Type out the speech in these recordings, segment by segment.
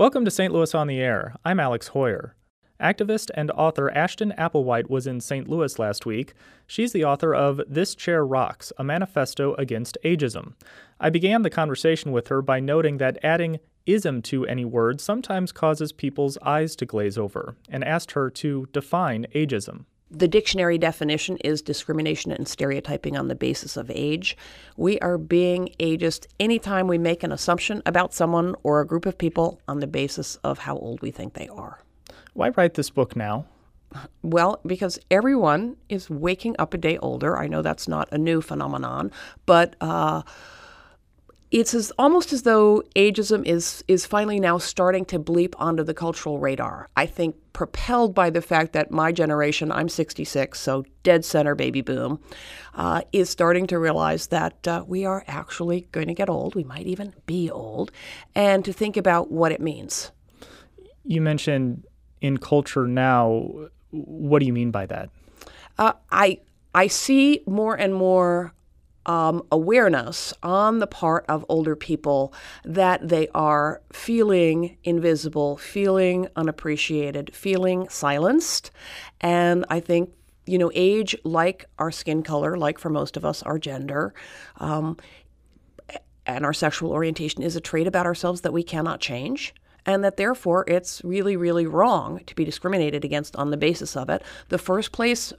Welcome to St. Louis on the Air. I'm Alex Heuer. Activist and author Ashton Applewhite was in St. Louis last week. She's the author of This Chair Rocks, a manifesto against ageism. I began the conversation with her by noting that adding ism to any word sometimes causes people's eyes to glaze over, and asked her to define ageism. The dictionary definition is discrimination and stereotyping on the basis of age. We are being ageist anytime we make an assumption about someone or a group of people on the basis of how old we think they are. Why write this book now? Well, because everyone is waking up a day older. I know that's not a new phenomenon, but uh, it's as, almost as though ageism is is finally now starting to bleep onto the cultural radar. I think propelled by the fact that my generation, I'm 66, so dead center baby boom, uh, is starting to realize that uh, we are actually going to get old. We might even be old, and to think about what it means. You mentioned in culture now. What do you mean by that? Uh, I I see more and more um, awareness on the part of older people that they are feeling invisible, feeling unappreciated, feeling silenced. And I think, you know, age, like our skin color, like for most of us, our gender, um, and our sexual orientation is a trait about ourselves that we cannot change and that therefore it's really, really wrong to be discriminated against on the basis of it. The first place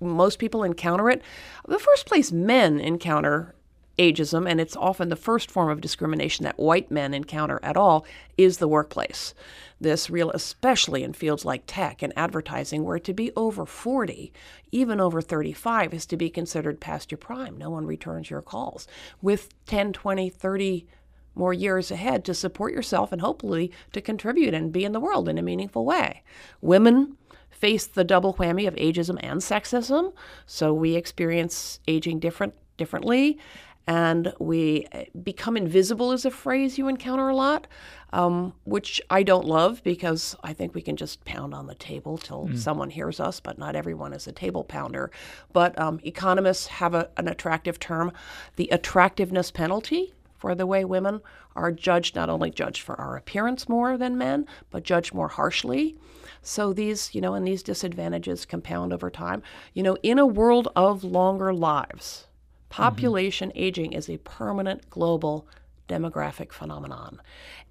most people encounter it. The first place men encounter ageism, and it's often the first form of discrimination that white men encounter at all, is the workplace. This real, especially in fields like tech and advertising, where to be over 40, even over 35, is to be considered past your prime. No one returns your calls. With 10, 20, 30 more years ahead to support yourself and hopefully to contribute and be in the world in a meaningful way. Women, face the double whammy of ageism and sexism. So we experience aging different differently, and we eh, become invisible is a phrase you encounter a lot, um, which I don't love because I think we can just pound on the table till mm. someone hears us, but not everyone is a table pounder. But um, economists have a, an attractive term, the attractiveness penalty for the way women are judged, not only judged for our appearance more than men, but judged more harshly. So these, you know, and these disadvantages compound over time. You know, in a world of longer lives, population mm-hmm. aging is a permanent global demographic phenomenon.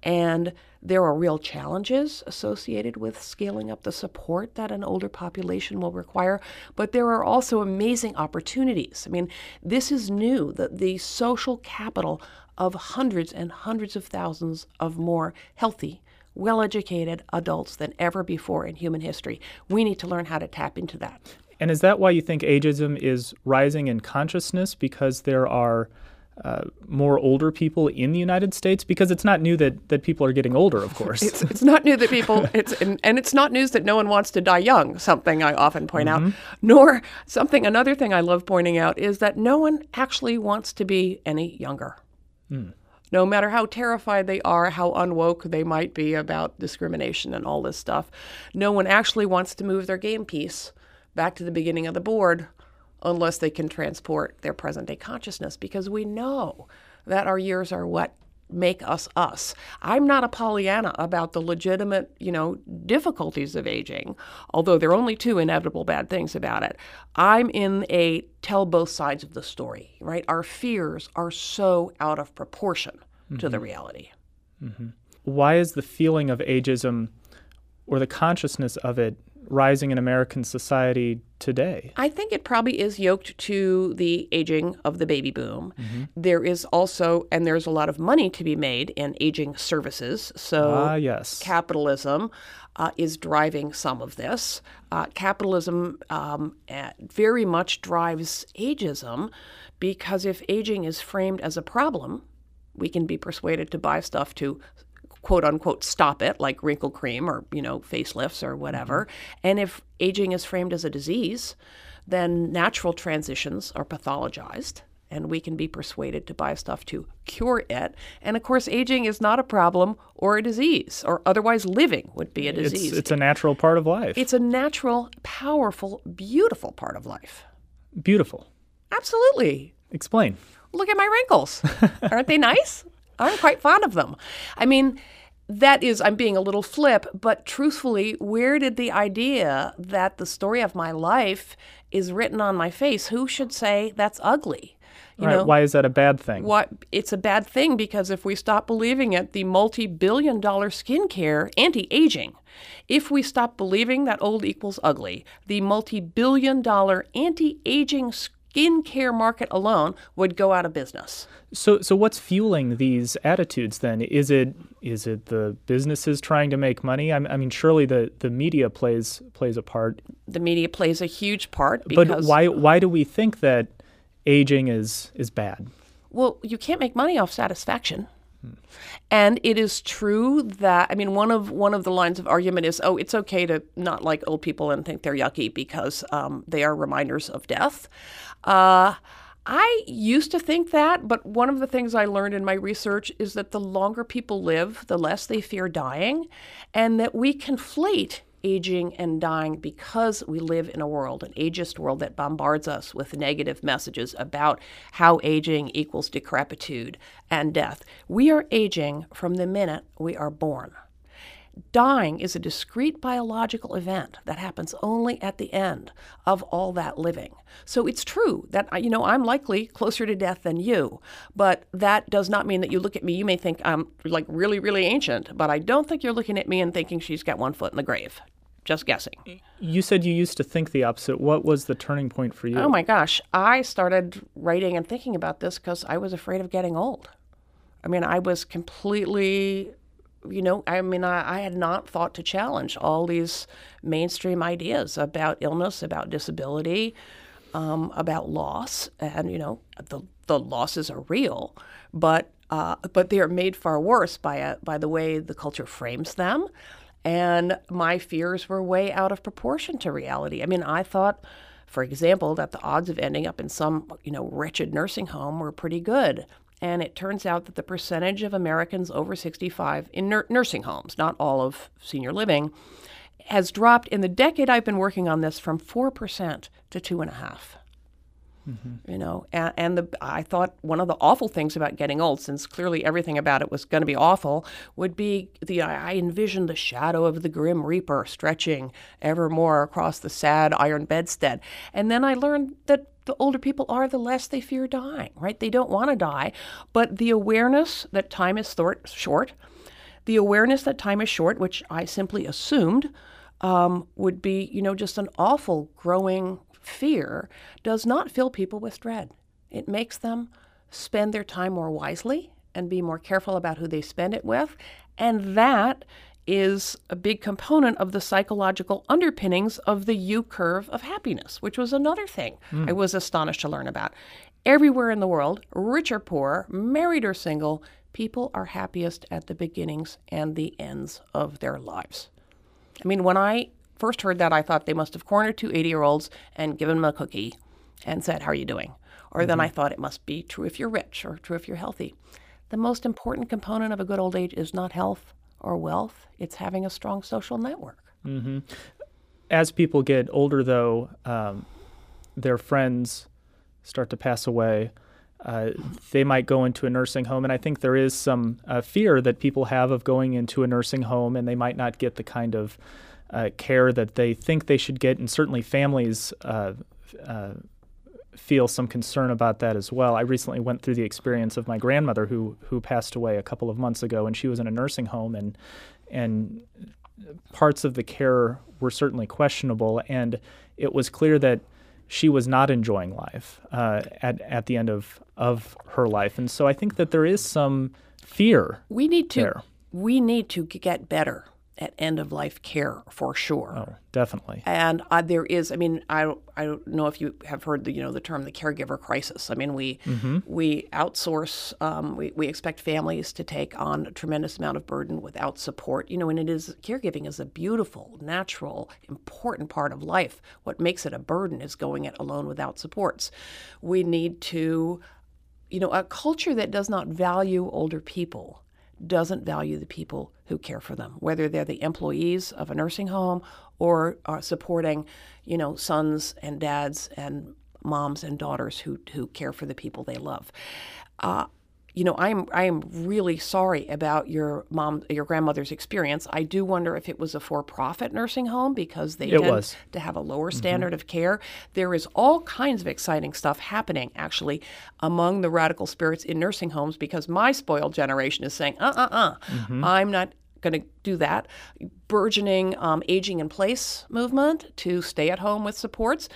And there are real challenges associated with scaling up the support that an older population will require, but there are also amazing opportunities. I mean, this is new, the, the social capital of hundreds and hundreds of thousands of more healthy, well educated adults than ever before in human history. We need to learn how to tap into that. And is that why you think ageism is rising in consciousness? Because there are uh, more older people in the United States? Because it's not new that, that people are getting older, of course. it's, it's not new that people, it's, and, and, it's not news that no one wants to die young, something I often point mm-hmm. out. Nor something, another thing I love pointing out is that no one actually wants to be any younger. Mm. No matter how terrified they are, how unwoke they might be about discrimination and all this stuff, no one actually wants to move their game piece back to the beginning of the board unless they can transport their present day consciousness because we know that our years are what make us us. I'm not a Pollyanna about the legitimate, you know, difficulties of aging, although there are only two inevitable bad things about it. I'm in a tell both sides of the story, right? Our fears are so out of proportion mm-hmm. to the mm-hmm. reality. Mm-hmm. Why is the feeling of ageism or the consciousness of it rising in American society today? I think it probably is yoked to the aging of the baby boom. Mm-hmm. There is also, and there's a lot of money to be made in aging services. So, ah, yes. capitalism uh, is driving some of this. Uh, capitalism um, very much drives ageism because if aging is framed as a problem, we can be persuaded to buy stuff to quote unquote stop it, like wrinkle cream or, you know, facelifts or whatever. Mm-hmm. And if aging is framed as a disease, then natural transitions are pathologized and we can be persuaded to buy stuff to cure it. And of course, aging is not a problem or a disease, or otherwise living would be a disease. It's, it's a natural part of life. It's a natural, powerful, beautiful part of life. Beautiful. Absolutely. Explain. Look at my wrinkles. Aren't they nice? I'm quite fond of them. I mean, that is, I'm being a little flip, but truthfully, where did the idea that the story of my life is written on my face? Who should say that's ugly? You right. know, why is that a bad thing? What it's a bad thing because if we stop believing it, the multi-billion dollar skincare anti-aging. If we stop believing that old equals ugly, the multi-billion dollar anti-aging skincare market alone would go out of business. So, so what's fueling these attitudes then? Is it is it the businesses trying to make money? I, I mean, surely the, the media plays plays a part. The media plays a huge part. but why why do we think that aging is is bad? Well, you can't make money off satisfaction. And it is true that I mean one of one of the lines of argument is oh it's okay to not like old people and think they're yucky because um, they are reminders of death. Uh, I used to think that, but one of the things I learned in my research is that the longer people live, the less they fear dying, and that we conflate aging and dying because we live in a world, an ageist world that bombards us with negative messages about how aging equals decrepitude and death. We are aging from the minute we are born. Dying is a discrete biological event that happens only at the end of all that living. So it's true that uh, you know I'm likely closer to death than you, but that does not mean that you look at me you may think I'm like really really ancient, but I don't think you're looking at me and thinking she's got one foot in the grave. Just guessing. You said you used to think the opposite. What was the turning point for you? Oh my gosh, I started writing and thinking about this because I was afraid of getting old. I mean, I was completely you know, I mean, I, I, had not thought to challenge all these mainstream ideas about illness, about disability, um, about loss, and you know, the the losses are real, but uh, but they are made far worse by a, by the way the culture frames them, and my fears were way out of proportion to reality. I mean, I thought. For example, that the odds of ending up in some, you know, wretched nursing home were pretty good. And it turns out that the percentage of Americans over 65 in nur- nursing homes, not all of senior living, has dropped in the decade I've been working on this from 4% to 2.5%. Mm-hmm. You know, and, and the, I thought one of the awful things about getting old, since clearly everything about it was going to be awful, would be the I envisioned the shadow of the grim reaper stretching ever more across the sad iron bedstead, and then I learned that the older people are, the less they fear dying, right? They don't want to die. But the awareness that time is short, the awareness that time is short, which I simply assumed um, would be, you know, just an awful growing fear, does not fill people with dread. It makes them spend their time more wisely and be more careful about who they spend it with. And that is a big component of the psychological underpinnings of the U curve of happiness, which was another thing mm. I was astonished to learn about. Everywhere in the world, rich or poor, married or single, people are happiest at the beginnings and the ends of their lives. I mean, when I first heard that, I thought they must have cornered two 80 year olds and given them a cookie and said, How are you doing? Or mm-hmm. then I thought it must be true if you're rich or true if you're healthy. The most important component of a good old age is not health, or wealth, it's having a strong social network. Mm-hmm. As people get older, though, um, their friends start to pass away. Uh, they might go into a nursing home, and I think there is some uh, fear that people have of going into a nursing home, and they might not get the kind of uh, care that they think they should get, and certainly families uh, uh, feel some concern about that as well. I recently went through the experience of my grandmother who who passed away a couple of months ago, and she was in a nursing home, and and parts of the care were certainly questionable, and it was clear that she was not enjoying life uh, at at the end of of her life, and so I think that there is some fear. We need to there. we need to get better at end of life care for sure. Oh, definitely. And uh, there is, I mean, I don't, I don't know if you have heard the you know the term the caregiver crisis. I mean, we mm-hmm. we outsource, um, we we expect families to take on a tremendous amount of burden without support. You know, and it is caregiving is a beautiful, natural, important part of life. What makes it a burden is going it alone without supports. We need to, you know, a culture that does not value older people doesn't value the people who care for them, whether they're the employees of a nursing home or are supporting, you know, sons and dads and moms and daughters who, who care for the people they love. Uh, you know, I'm I am really sorry about your mom, your grandmother's experience. I do wonder if it was a for-profit nursing home because they It tend was. to have a lower standard of care. There is all kinds of exciting stuff happening actually among the radical spirits in nursing homes because my spoiled generation is saying, uh uh uh, I'm not going to do that. Burgeoning um, aging in place movement to stay at home with supports,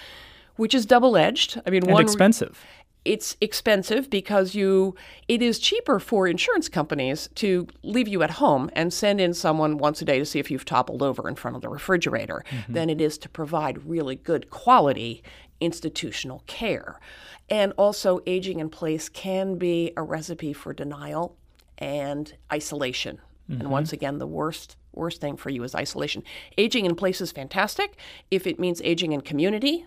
which is double edged. I mean, And one expensive. It's expensive because you it is cheaper for insurance companies to leave you at home and send in someone once a day to see if you've toppled over in front of the refrigerator mm-hmm. than it is to provide really good quality institutional care. And also aging in place can be a recipe for denial and isolation. And mm-hmm. once again the worst worst thing for you is isolation. Aging in place is fantastic if it means aging in community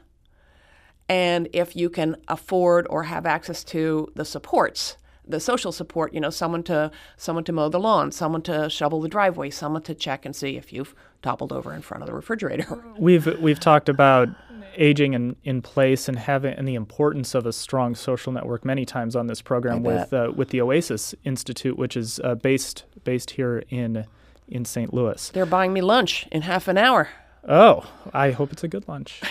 and if you can afford or have access to the supports the social support you know someone to someone to mow the lawn someone to shovel the driveway someone to check and see if you've toppled over in front of the refrigerator We've we've talked about aging in, in place and having and the importance of a strong social network many times on this program with uh, with the Oasis Institute, which is uh, based based here in in St. Louis. they're buying me lunch in half an hour Oh, I hope it's a good lunch.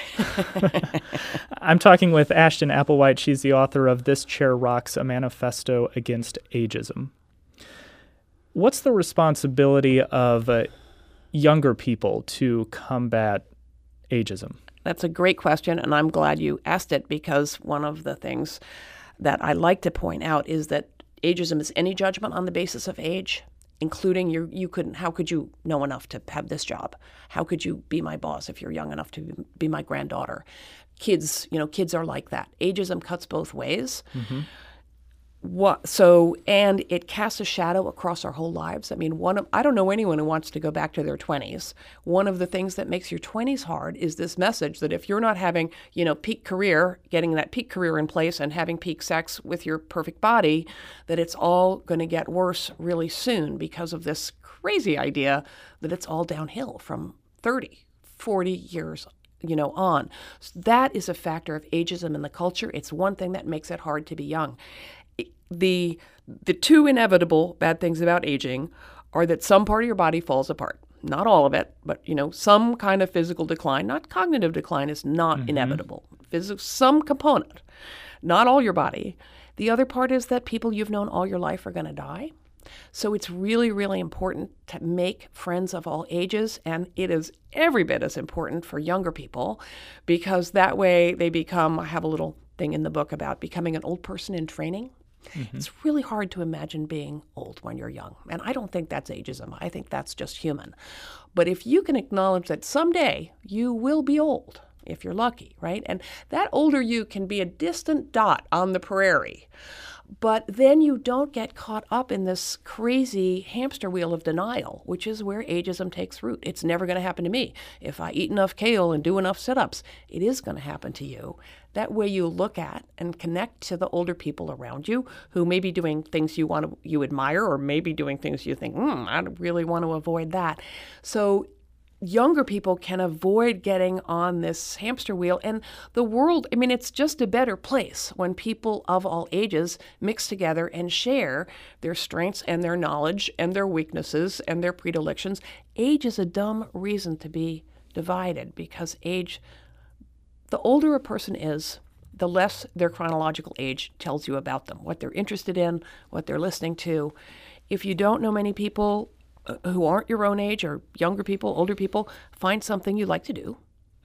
I'm talking with Ashton Applewhite. She's the author of This Chair Rocks, a manifesto against ageism. What's the responsibility of uh, younger people to combat ageism? That's a great question, and I'm glad you asked it because one of the things that I like to point out is that ageism is any judgment on the basis of age, including your you couldn't how could you know enough to have this job? How could you be my boss if you're young enough to be my granddaughter? Kids, you know, kids are like that. Ageism cuts both ways. Mm-hmm. What so and it casts a shadow across our whole lives. I mean, one of I don't know anyone who wants to go back to their 20s. One of the things that makes your 20s hard is this message that if you're not having, you know, peak career, getting that peak career in place and having peak sex with your perfect body, that it's all going to get worse really soon because of this crazy idea that it's all downhill from 30, 40 years you know on so that is a factor of ageism in the culture it's one thing that makes it hard to be young the the two inevitable bad things about aging are that some part of your body falls apart not all of it but you know some kind of physical decline not cognitive decline is not mm-hmm. inevitable Physical, some component not all your body the other part is that people you've known all your life are going to die so it's really, really important to make friends of all ages, and it is every bit as important for younger people because that way they become. I have a little thing in the book about becoming an old person in training. Mm-hmm. It's really hard to imagine being old when you're young, and I don't think that's ageism. I think that's just human. But if you can acknowledge that someday you will be old, if you're lucky, right? And that older you can be a distant dot on the prairie. But then you don't get caught up in this crazy hamster wheel of denial, which is where ageism takes root. It's never going to happen to me. If I eat enough kale and do enough sit ups, it is going to happen to you. That way you look at and connect to the older people around you who may be doing things you want to, you admire or maybe doing things you think, hmm, I really want to avoid that. So younger people can avoid getting on this hamster wheel and the world i mean it's just a better place when people of all ages mix together and share their strengths and their knowledge and their weaknesses and their predilections. Age is a dumb reason to be divided because age the older a person is the less their chronological age tells you about them what they're interested in what they're listening to. If you don't know many people Uh, who aren't your own age or younger people, older people, find something you like to do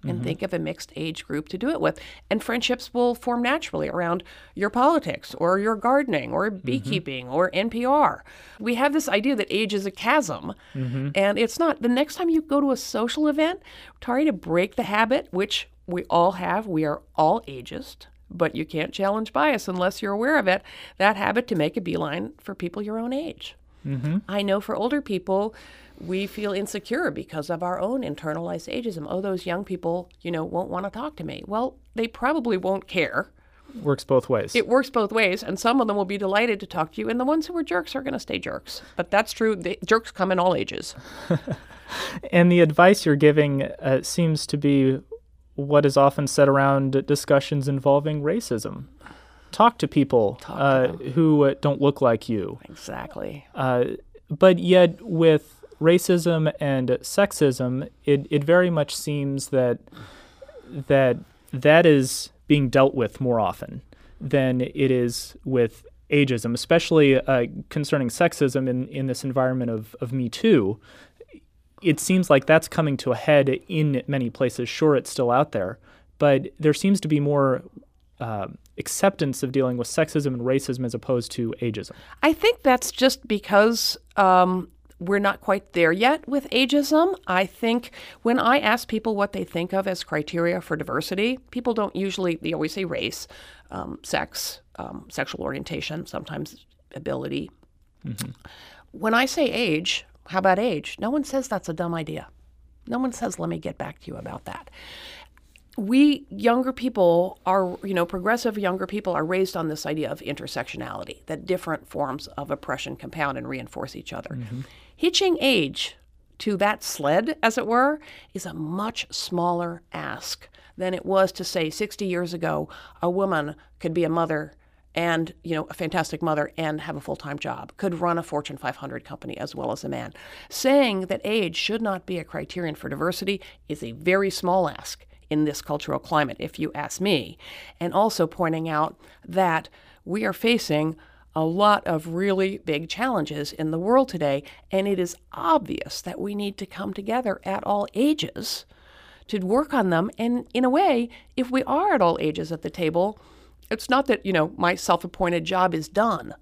and mm-hmm. think of a mixed age group to do it with. And friendships will form naturally around your politics or your gardening or mm-hmm. beekeeping or NPR. We have this idea that age is a chasm, mm-hmm. and it's not. The next time you go to a social event, try to break the habit, which we all have. We are all ageist. But you can't challenge bias unless you're aware of it. That habit to make a beeline for people your own age. I know for older people, we feel insecure because of our own internalized ageism. Oh, those young people, you know, won't want to talk to me. Well, they probably won't care. Works both ways. It works both ways, and some of them will be delighted to talk to you, and the ones who are jerks are going to stay jerks. But that's true. The jerks come in all ages. and the advice you're giving uh, seems to be what is often said around discussions involving racism. Talk to people uh, who uh, don't look like you. Exactly. Uh, but yet, with racism and sexism, it, it very much seems that that that is being dealt with more often than it is with ageism, especially uh, concerning sexism in, in this environment of, of Me Too. It seems like that's coming to a head in many places. Sure, it's still out there, but there seems to be more uh, acceptance of dealing with sexism and racism as opposed to ageism. I think that's just because um, we're not quite there yet with ageism. I think when I ask people what they think of as criteria for diversity, people don't usually, they always say race, um, sex, um, sexual orientation, sometimes ability. Mm-hmm. When I say age, how about age? No one says that's a dumb idea. No one says, let me get back to you about that we younger people are, you know, progressive younger people are raised on this idea of intersectionality, that different forms of oppression compound and reinforce each other. Mm-hmm. Hitching age to that sled, as it were, is a much smaller ask than it was to say 60 years ago a woman could be a mother and you know a fantastic mother and have a full-time job could run a fortune 500 company as well as a man saying that age should not be a criterion for diversity is a very small ask in this cultural climate, if you ask me. And also pointing out that we are facing a lot of really big challenges in the world today, and it is obvious that we need to come together at all ages to work on them. And in a way, if we are at all ages at the table, it's not that, you know, my self appointed job is done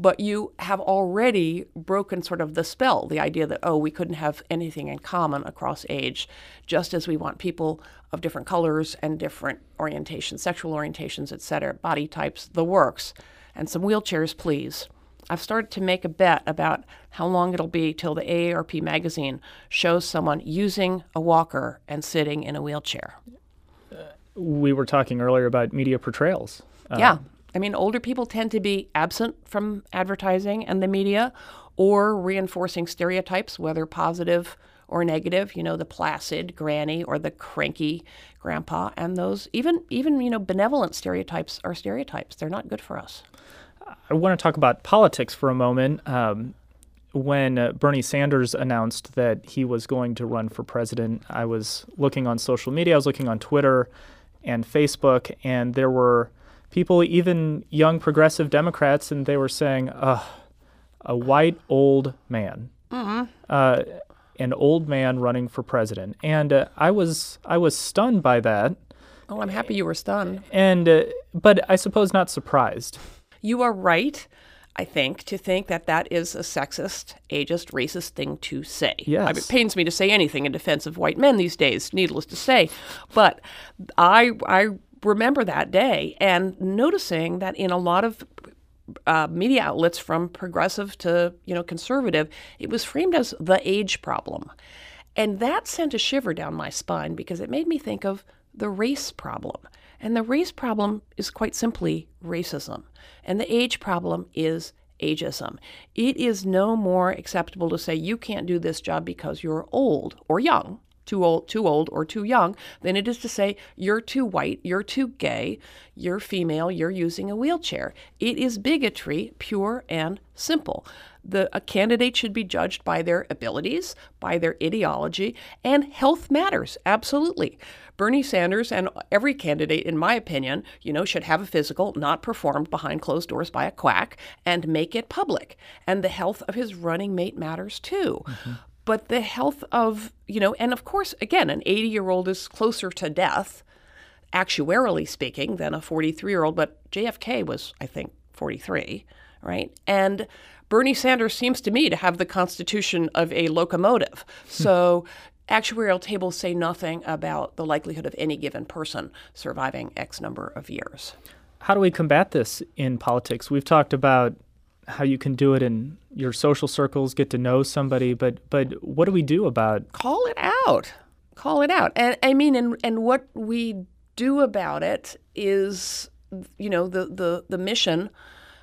but you have already broken sort of the spell, the idea that, oh, we couldn't have anything in common across age, just as we want people of different colors and different orientations, sexual orientations, et cetera, body types, the works. And some wheelchairs, please. I've started to make a bet about how long it'll be till the AARP magazine shows someone using a walker and sitting in a wheelchair. we were talking earlier about media portrayals. Uh, yeah. I mean, older people tend to be absent from advertising and the media or reinforcing stereotypes, whether positive or negative, you know, the placid granny or the cranky grandpa. And those, even, even you know, benevolent stereotypes are stereotypes. They're not good for us. I want to talk about politics for a moment. Um, when uh, Bernie Sanders announced that he was going to run for president, I was looking on social media, I was looking on Twitter and Facebook, and there were people, even young progressive Democrats, and they were saying, "Ugh, a white old man, mm-hmm. uh, an old man running for president," and uh, I was I was stunned by that. Oh, I'm happy you were stunned. And uh, but I suppose not surprised. You are right. I think, to think that that is a sexist, ageist, racist thing to say. Yes. I mean, it pains me to say anything in defense of white men these days, needless to say. But I, I remember that day and noticing that in a lot of uh, media outlets from progressive to you know conservative, it was framed as the age problem, and that sent a shiver down my spine because it made me think of the race problem. And the race problem is quite simply racism, and the age problem is ageism. It is no more acceptable to say you can't do this job because you're old or young too old, too old or too young than it is to say you're too white, you're too gay, you're female, you're using a wheelchair. It is bigotry, pure and simple. The, a candidate should be judged by their abilities, by their ideology, and health matters, absolutely. Bernie Sanders and every candidate, in my opinion, you know, should have a physical not performed behind closed doors by a quack and make it public. And the health of his running mate matters too. Mm-hmm but the health of, you know, and of course, again, an 80 year old is closer to death, actuarially speaking, than a 43 year old, but JFK was, I think, 43, right? And Bernie Sanders seems to me to have the constitution of a locomotive. Hmm. So actuarial tables say nothing about the likelihood of any given person surviving X number of years. How do we combat this in politics? We've talked about how you can do it in your social circles, get to know somebody, but but what do we do about call it out? Call it out. And I mean and and what we do about it is you know the the the mission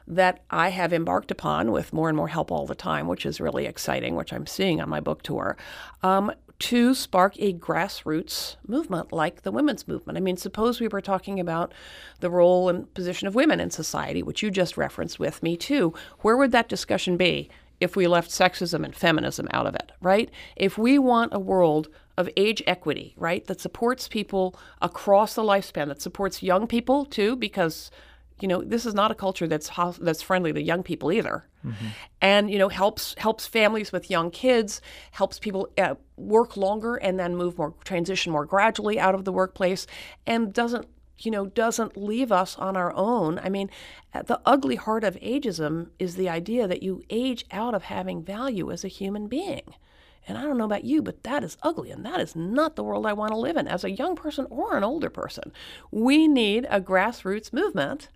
that I have embarked upon with more and more help all the time, which is really exciting, which I'm seeing on my book tour, um, to spark a grassroots movement like the women's movement. I mean, suppose we were talking about the role and position of women in society, which you just referenced with me too. Where would that discussion be if we left sexism and feminism out of it, right? If we want a world of age equity, right, that supports people across the lifespan, that supports young people too, because you know this is not a culture that's that's friendly to young people either mm-hmm. and you know helps helps families with young kids helps people uh, work longer and then move more transition more gradually out of the workplace and doesn't you know doesn't leave us on our own i mean the ugly heart of ageism is the idea that you age out of having value as a human being and I don't know about you, but that is ugly, and that is not the world I want to live in as a young person or an older person. We need a grassroots movement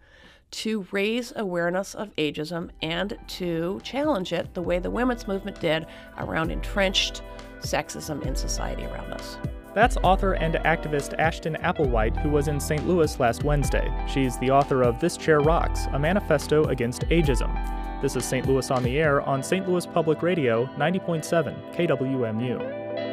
to raise awareness of ageism and to challenge it the way the women's movement did around entrenched sexism in society around us. That's author and activist Ashton Applewhite, who was in St. Louis last Wednesday. She's the author of This Chair Rocks, a manifesto against ageism. This is St. Louis on the Air on St. Louis Public Radio 90.7 KWMU.